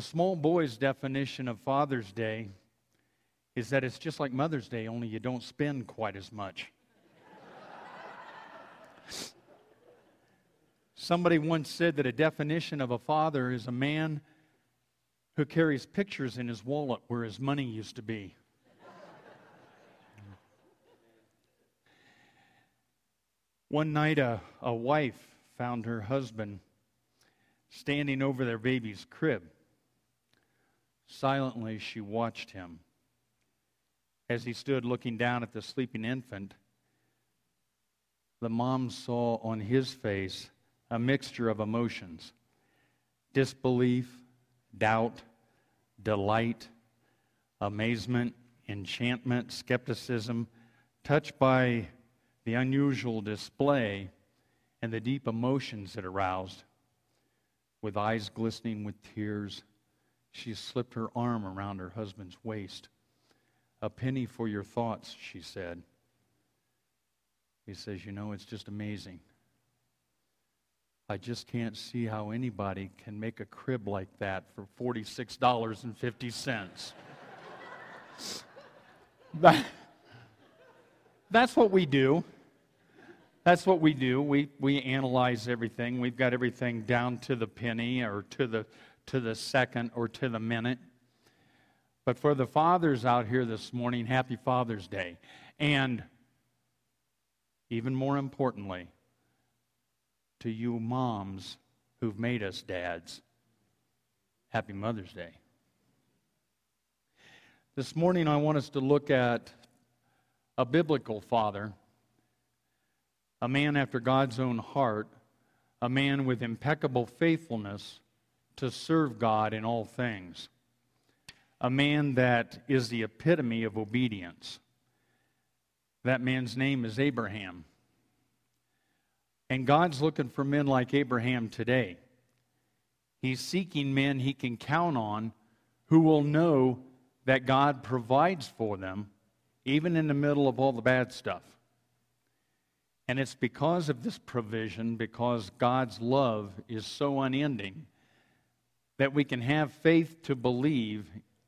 A small boy's definition of Father's Day is that it's just like Mother's Day, only you don't spend quite as much. Somebody once said that a definition of a father is a man who carries pictures in his wallet where his money used to be. One night, a, a wife found her husband standing over their baby's crib. Silently, she watched him as he stood looking down at the sleeping infant. The mom saw on his face a mixture of emotions disbelief, doubt, delight, amazement, enchantment, skepticism, touched by the unusual display and the deep emotions it aroused. With eyes glistening with tears, she slipped her arm around her husband's waist. A penny for your thoughts, she said. He says, You know, it's just amazing. I just can't see how anybody can make a crib like that for $46.50. that, that's what we do. That's what we do. We, we analyze everything. We've got everything down to the penny or to the, to the second or to the minute. But for the fathers out here this morning, happy Father's Day. And even more importantly, to you moms who've made us dads, happy Mother's Day. This morning, I want us to look at a biblical father, a man after God's own heart, a man with impeccable faithfulness to serve God in all things, a man that is the epitome of obedience. That man's name is Abraham. And God's looking for men like Abraham today. He's seeking men he can count on who will know that God provides for them, even in the middle of all the bad stuff. And it's because of this provision, because God's love is so unending, that we can have faith to believe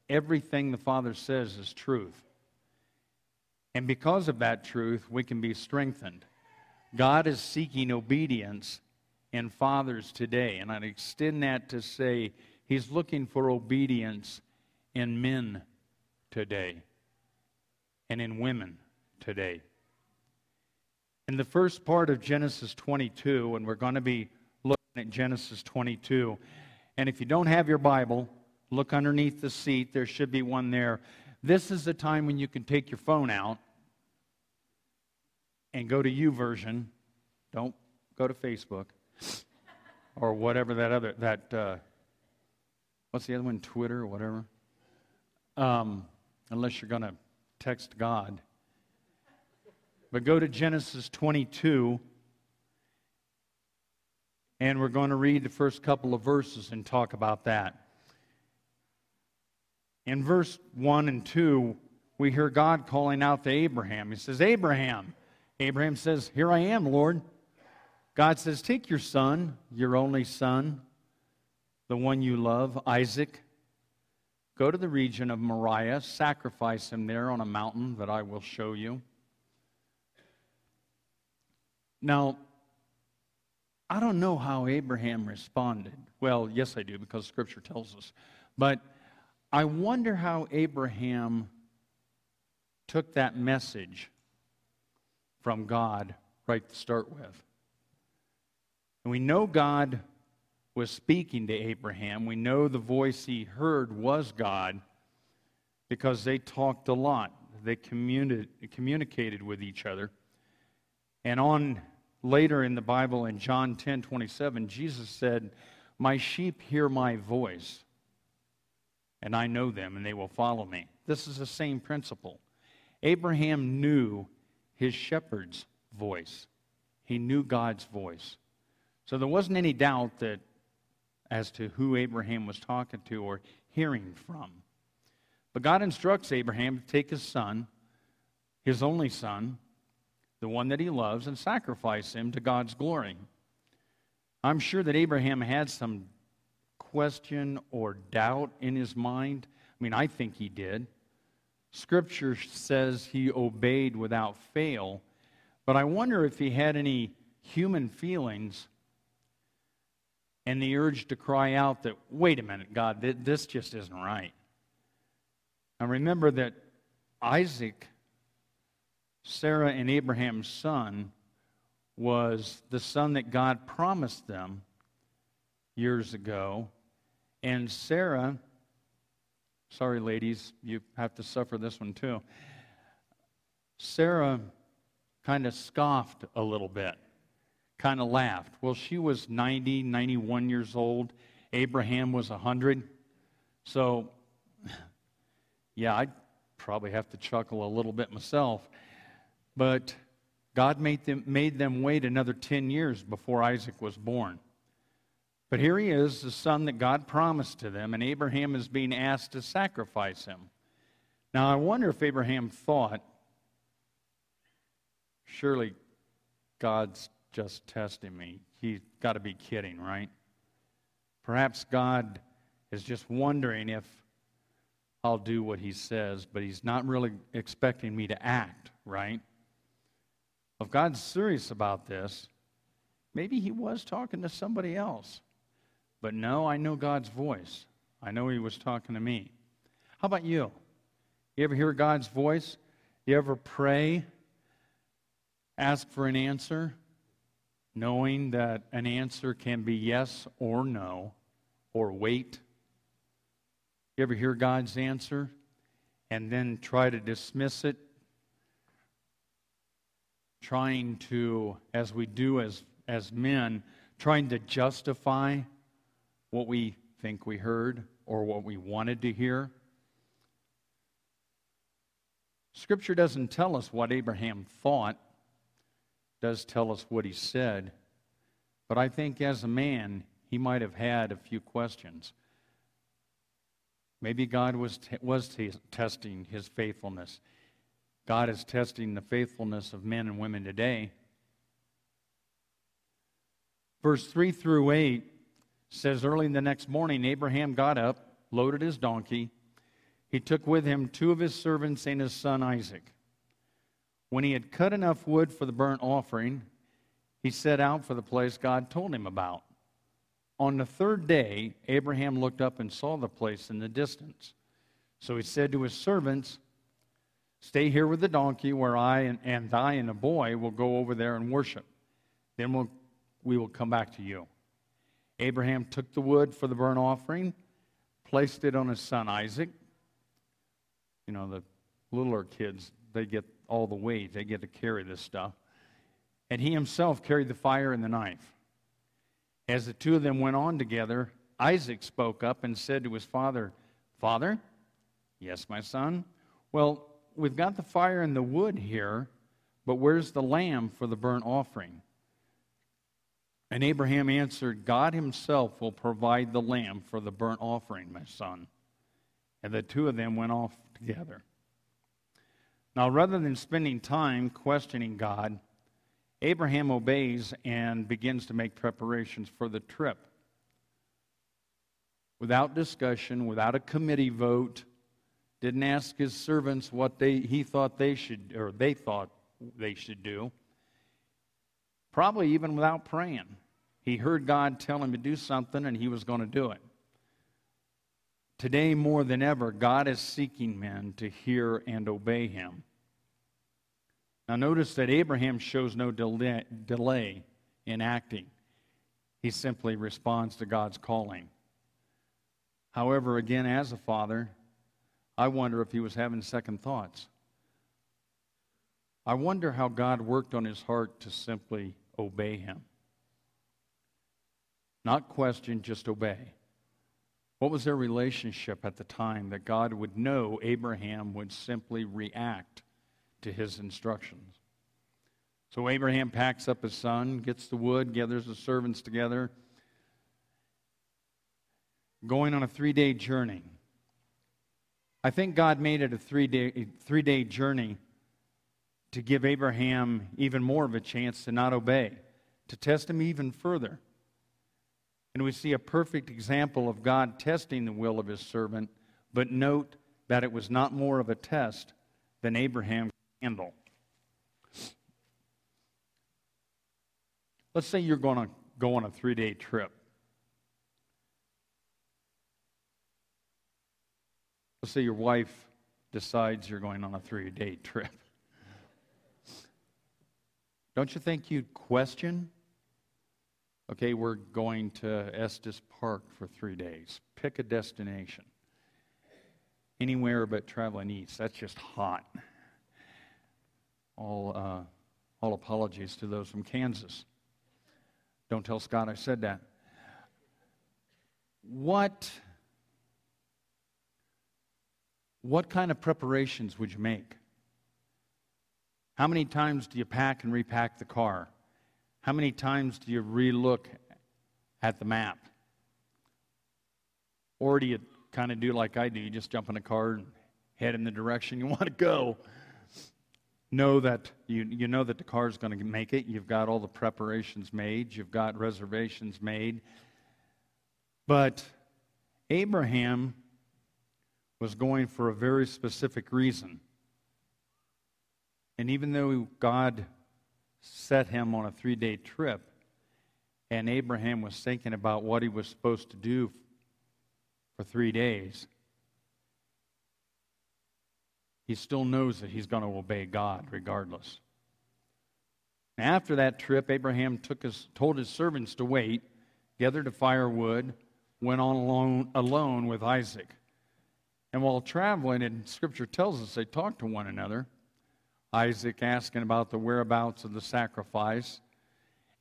everything the Father says is truth. And because of that truth, we can be strengthened. God is seeking obedience in fathers today. And I'd extend that to say he's looking for obedience in men today and in women today. In the first part of Genesis 22, and we're going to be looking at Genesis 22, and if you don't have your Bible, look underneath the seat. There should be one there. This is the time when you can take your phone out and go to YouVersion. Don't go to Facebook or whatever that other that uh, what's the other one? Twitter or whatever. Um, unless you're going to text God. But go to Genesis 22, and we're going to read the first couple of verses and talk about that. In verse 1 and 2, we hear God calling out to Abraham. He says, Abraham. Abraham says, Here I am, Lord. God says, Take your son, your only son, the one you love, Isaac. Go to the region of Moriah, sacrifice him there on a mountain that I will show you. Now, I don't know how Abraham responded. Well, yes, I do, because Scripture tells us. But I wonder how Abraham took that message from God right to start with. And we know God was speaking to Abraham. We know the voice he heard was God because they talked a lot. They communi- communicated with each other. And on later in the Bible in John 10 27, Jesus said, My sheep hear my voice, and I know them, and they will follow me. This is the same principle. Abraham knew his shepherd's voice. He knew God's voice. So there wasn't any doubt that as to who Abraham was talking to or hearing from. But God instructs Abraham to take his son, his only son, the one that he loves, and sacrifice him to God's glory. I'm sure that Abraham had some question or doubt in his mind? I mean, I think he did. Scripture says he obeyed without fail, but I wonder if he had any human feelings and the urge to cry out that, wait a minute, God, this just isn't right. Now remember that Isaac, Sarah and Abraham's son, was the son that God promised them years ago. And Sarah, sorry, ladies, you have to suffer this one too. Sarah kind of scoffed a little bit kind of laughed. Well, she was 90, 91 years old. Abraham was 100. So, yeah, I'd probably have to chuckle a little bit myself. But God made them, made them wait another 10 years before Isaac was born. But here he is, the son that God promised to them, and Abraham is being asked to sacrifice him. Now, I wonder if Abraham thought, surely God's just testing me. He's got to be kidding, right? Perhaps God is just wondering if I'll do what he says, but he's not really expecting me to act, right? If God's serious about this, maybe he was talking to somebody else. But no, I know God's voice. I know he was talking to me. How about you? You ever hear God's voice? You ever pray? Ask for an answer? knowing that an answer can be yes or no, or wait. You ever hear God's answer and then try to dismiss it? Trying to, as we do as, as men, trying to justify what we think we heard or what we wanted to hear. Scripture doesn't tell us what Abraham thought does tell us what he said. But I think as a man, he might have had a few questions. Maybe God was, t- was t- testing his faithfulness. God is testing the faithfulness of men and women today. Verse 3 through 8 says Early in the next morning, Abraham got up, loaded his donkey. He took with him two of his servants and his son Isaac. When he had cut enough wood for the burnt offering, he set out for the place God told him about. On the third day, Abraham looked up and saw the place in the distance. So he said to his servants, Stay here with the donkey, where I and, and I and the boy will go over there and worship. Then we'll, we will come back to you. Abraham took the wood for the burnt offering, placed it on his son Isaac. You know, the littler kids, they get all the weight. They get to carry this stuff. And he himself carried the fire and the knife. As the two of them went on together, Isaac spoke up and said to his father, Father? Yes, my son. Well, we've got the fire and the wood here, but where's the lamb for the burnt offering? And Abraham answered, God himself will provide the lamb for the burnt offering, my son. And the two of them went off together. Now, rather than spending time questioning God, Abraham obeys and begins to make preparations for the trip. Without discussion, without a committee vote, didn't ask his servants what they, he thought they should, or they thought they should do. Probably even without praying. He heard God tell him to do something and he was going to do it. Today, more than ever, God is seeking men to hear and obey him. Now, notice that Abraham shows no delay, delay in acting, he simply responds to God's calling. However, again, as a father, I wonder if he was having second thoughts. I wonder how God worked on his heart to simply obey him. Not question, just obey. What was their relationship at the time that God would know Abraham would simply react to his instructions? So Abraham packs up his son, gets the wood, gathers the servants together, going on a three day journey. I think God made it a three day, three day journey to give Abraham even more of a chance to not obey, to test him even further. And we see a perfect example of God testing the will of his servant, but note that it was not more of a test than Abraham could handle. Let's say you're going to go on a three day trip. Let's say your wife decides you're going on a three day trip. Don't you think you'd question? Okay, we're going to Estes Park for three days. Pick a destination. Anywhere but traveling east. That's just hot. All, uh, all apologies to those from Kansas. Don't tell Scott I said that. What, what kind of preparations would you make? How many times do you pack and repack the car? How many times do you relook at the map? Or do you kind of do like I do? You just jump in a car and head in the direction you want to go. Know that you, you know that the car is going to make it. You've got all the preparations made. You've got reservations made. But Abraham was going for a very specific reason. And even though God set him on a three day trip, and Abraham was thinking about what he was supposed to do for three days, he still knows that he's going to obey God regardless. After that trip, Abraham took his, told his servants to wait, gathered a firewood, went on alone, alone with Isaac. And while traveling, and Scripture tells us they talked to one another, Isaac asking about the whereabouts of the sacrifice.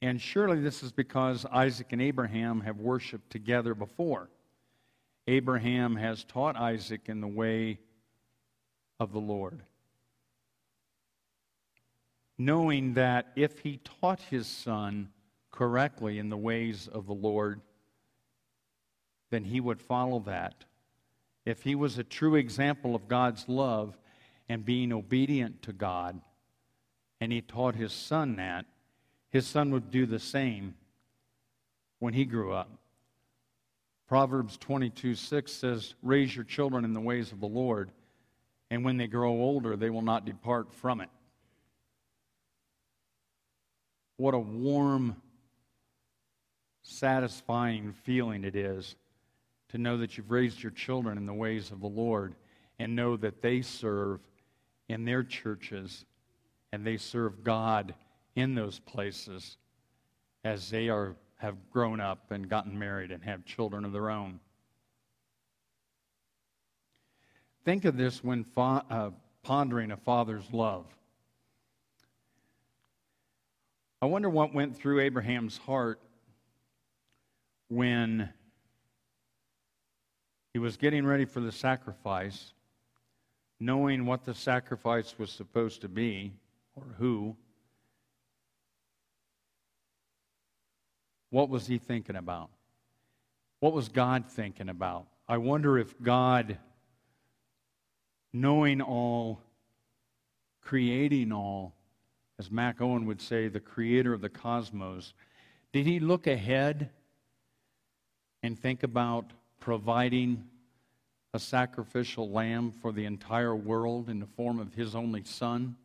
And surely this is because Isaac and Abraham have worshiped together before. Abraham has taught Isaac in the way of the Lord. Knowing that if he taught his son correctly in the ways of the Lord, then he would follow that. If he was a true example of God's love, and being obedient to God, and he taught his son that, his son would do the same when he grew up. Proverbs 22 6 says, Raise your children in the ways of the Lord, and when they grow older, they will not depart from it. What a warm, satisfying feeling it is to know that you've raised your children in the ways of the Lord and know that they serve in their churches and they serve God in those places as they are have grown up and gotten married and have children of their own. Think of this when fa- uh, pondering a father's love. I wonder what went through Abraham's heart when he was getting ready for the sacrifice knowing what the sacrifice was supposed to be or who, what was he thinking about? What was God thinking about? I wonder if God, knowing all, creating all, as Mac Owen would say, the creator of the cosmos, did he look ahead and think about providing a sacrificial lamb for the entire world in the form of his only son,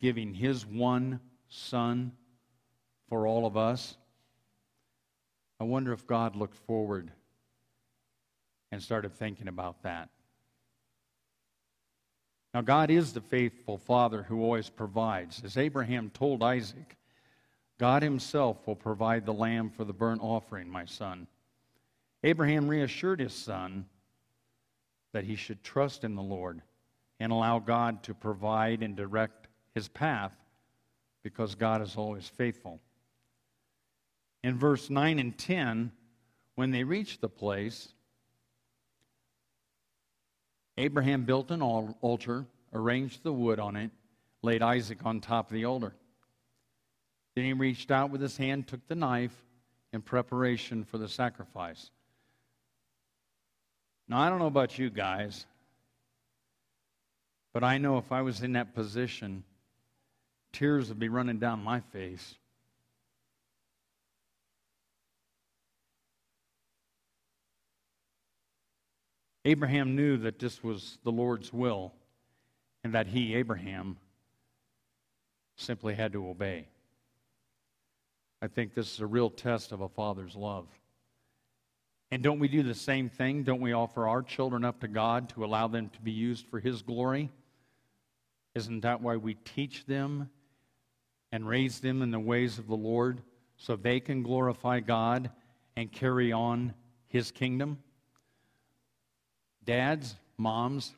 giving his one son for all of us. I wonder if God looked forward and started thinking about that. Now, God is the faithful Father who always provides. As Abraham told Isaac, God Himself will provide the lamb for the burnt offering, my son. Abraham reassured his son that he should trust in the Lord and allow God to provide and direct his path because God is always faithful. In verse 9 and 10, when they reached the place, Abraham built an altar, arranged the wood on it, laid Isaac on top of the altar. Then he reached out with his hand, took the knife in preparation for the sacrifice. Now, I don't know about you guys, but I know if I was in that position, tears would be running down my face. Abraham knew that this was the Lord's will and that he, Abraham, simply had to obey. I think this is a real test of a father's love. And don't we do the same thing? Don't we offer our children up to God to allow them to be used for His glory? Isn't that why we teach them and raise them in the ways of the Lord so they can glorify God and carry on His kingdom? Dads, moms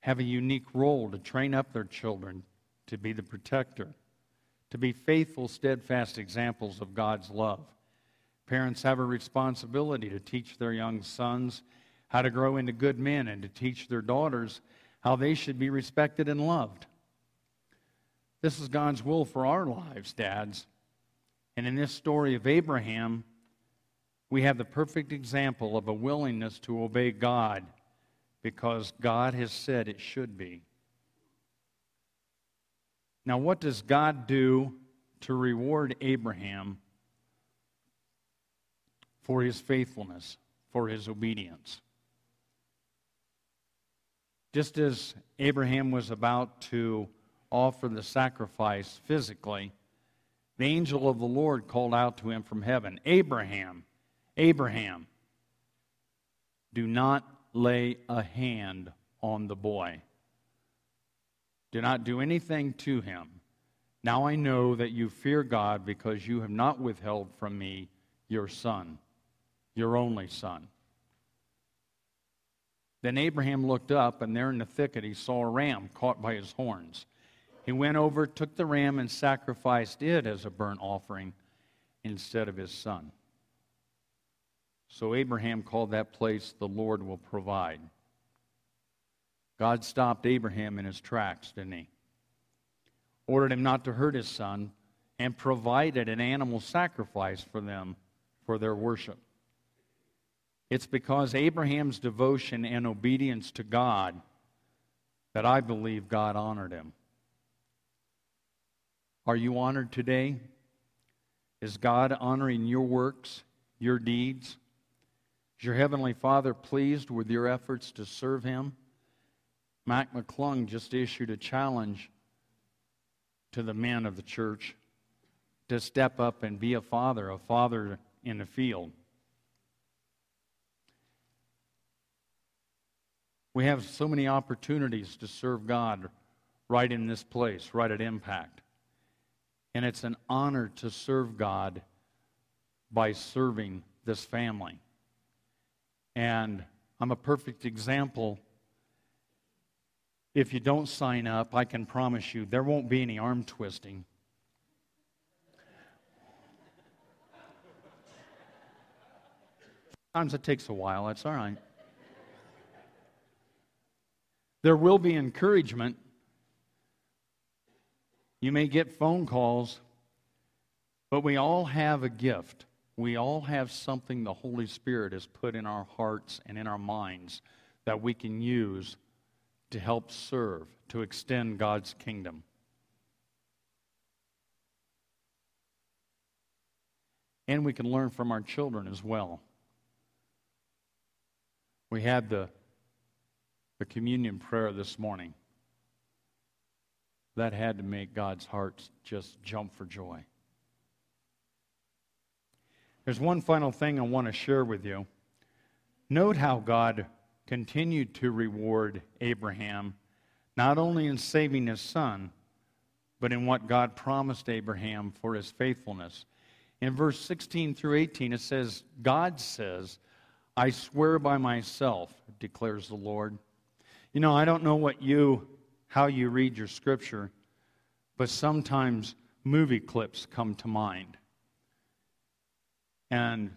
have a unique role to train up their children to be the protector, to be faithful, steadfast examples of God's love. Parents have a responsibility to teach their young sons how to grow into good men and to teach their daughters how they should be respected and loved. This is God's will for our lives, dads. And in this story of Abraham, we have the perfect example of a willingness to obey God because God has said it should be. Now, what does God do to reward Abraham for his faithfulness, for his obedience? Just as Abraham was about to offer the sacrifice physically, the angel of the Lord called out to him from heaven Abraham, Abraham, do not lay a hand on the boy. Do not do anything to him. Now I know that you fear God because you have not withheld from me your son, your only son. Then Abraham looked up, and there in the thicket he saw a ram caught by his horns. He went over, took the ram, and sacrificed it as a burnt offering instead of his son. So Abraham called that place, The Lord Will Provide. God stopped Abraham in his tracks, didn't he? Ordered him not to hurt his son and provided an animal sacrifice for them for their worship. It's because Abraham's devotion and obedience to God that I believe God honored him. Are you honored today? Is God honoring your works, your deeds? Is your Heavenly Father pleased with your efforts to serve Him? Mac McClung just issued a challenge to the men of the church to step up and be a father, a father in the field. We have so many opportunities to serve God right in this place, right at Impact. And it's an honor to serve God by serving this family. And I'm a perfect example if you don't sign up, I can promise you there won't be any arm twisting. Sometimes it takes a while, that's all right. There will be encouragement. You may get phone calls, but we all have a gift. We all have something the Holy Spirit has put in our hearts and in our minds that we can use to help serve, to extend God's kingdom. And we can learn from our children as well. We had the, the communion prayer this morning. That had to make God's heart just jump for joy. There's one final thing I want to share with you. Note how God continued to reward Abraham, not only in saving his son, but in what God promised Abraham for his faithfulness. In verse 16 through 18, it says, God says, I swear by myself, declares the Lord. You know, I don't know what you, how you read your scripture, but sometimes movie clips come to mind. And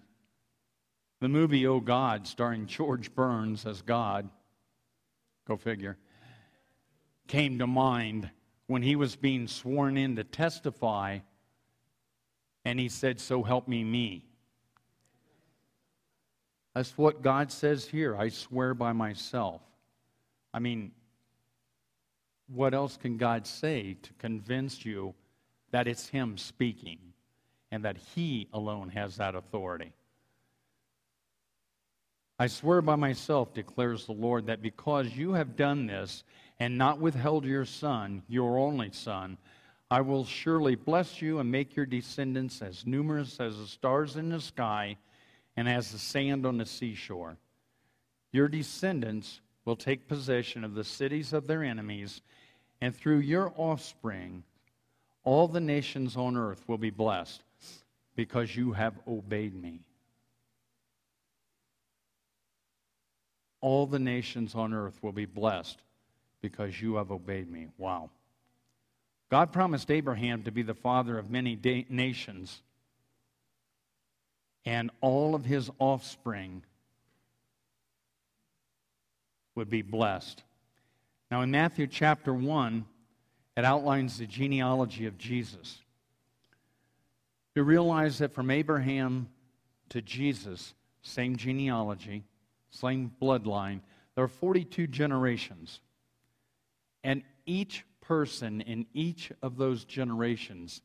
the movie Oh God, starring George Burns as God, go figure, came to mind when he was being sworn in to testify, and he said, So help me, me. That's what God says here. I swear by myself. I mean, what else can God say to convince you that it's Him speaking and that He alone has that authority? I swear by myself, declares the Lord, that because you have done this and not withheld your son, your only son, I will surely bless you and make your descendants as numerous as the stars in the sky and as the sand on the seashore. Your descendants will take possession of the cities of their enemies, and through your offspring, all the nations on earth will be blessed because you have obeyed me. All the nations on earth will be blessed because you have obeyed me. Wow. God promised Abraham to be the father of many da- nations, and all of his offspring would be blessed. Now, in Matthew chapter 1, it outlines the genealogy of Jesus. You realize that from Abraham to Jesus, same genealogy, same bloodline, there are 42 generations. And each person in each of those generations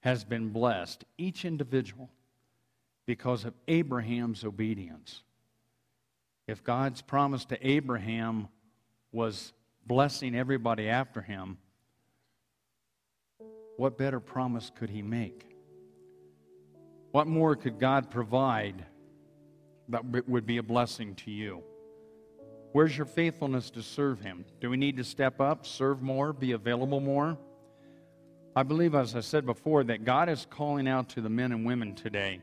has been blessed, each individual, because of Abraham's obedience. If God's promise to Abraham was blessing everybody after him, what better promise could he make? What more could God provide that would be a blessing to you? Where's your faithfulness to serve him? Do we need to step up, serve more, be available more? I believe, as I said before, that God is calling out to the men and women today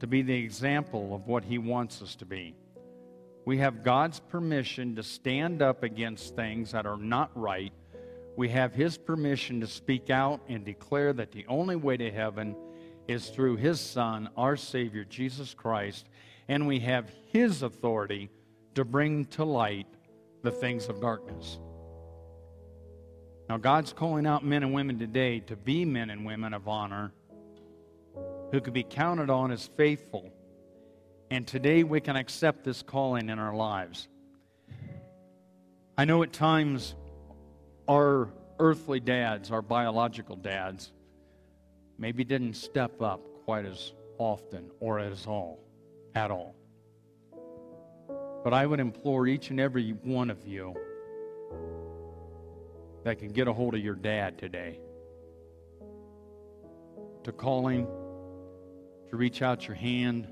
to be the example of what he wants us to be. We have God's permission to stand up against things that are not right. We have His permission to speak out and declare that the only way to heaven is through His Son, our Savior, Jesus Christ. And we have His authority to bring to light the things of darkness. Now, God's calling out men and women today to be men and women of honor who can be counted on as faithful and today we can accept this calling in our lives. I know at times our earthly dads, our biological dads, maybe didn't step up quite as often or as all, at all. But I would implore each and every one of you that can get a hold of your dad today to call him, to reach out your hand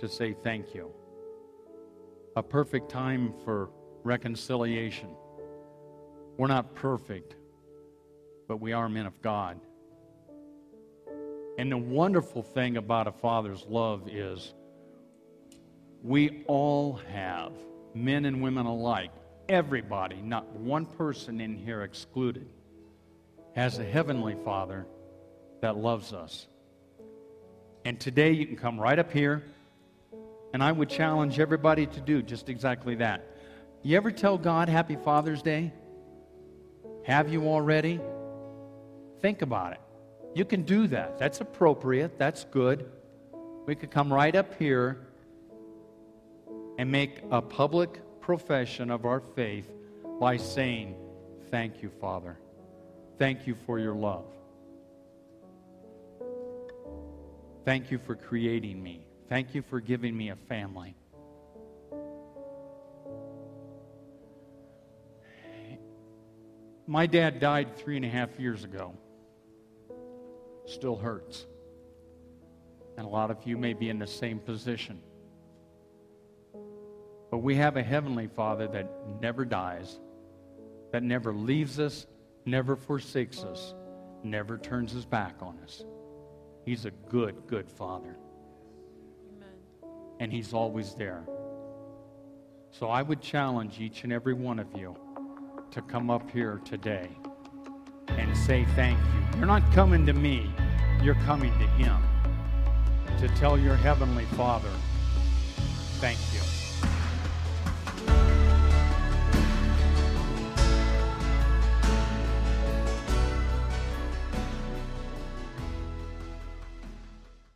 to say thank you. A perfect time for reconciliation. We're not perfect, but we are men of God. And the wonderful thing about a father's love is we all have, men and women alike, everybody, not one person in here excluded, has a heavenly father that loves us. And today you can come right up here and I would challenge everybody to do just exactly that. You ever tell God Happy Father's Day? Have you already? Think about it. You can do that. That's appropriate. That's good. We could come right up here and make a public profession of our faith by saying, Thank you, Father. Thank you for your love. Thank you for creating me. Thank you for giving me a family. My dad died three and a half years ago. Still hurts. And a lot of you may be in the same position. But we have a Heavenly Father that never dies, that never leaves us, never forsakes us, never turns his back on us. He's a good, good Father and He's always there. So I would challenge each and every one of you to come up here today and say thank you. You're not coming to me, you're coming to Him to tell your Heavenly Father, thank you.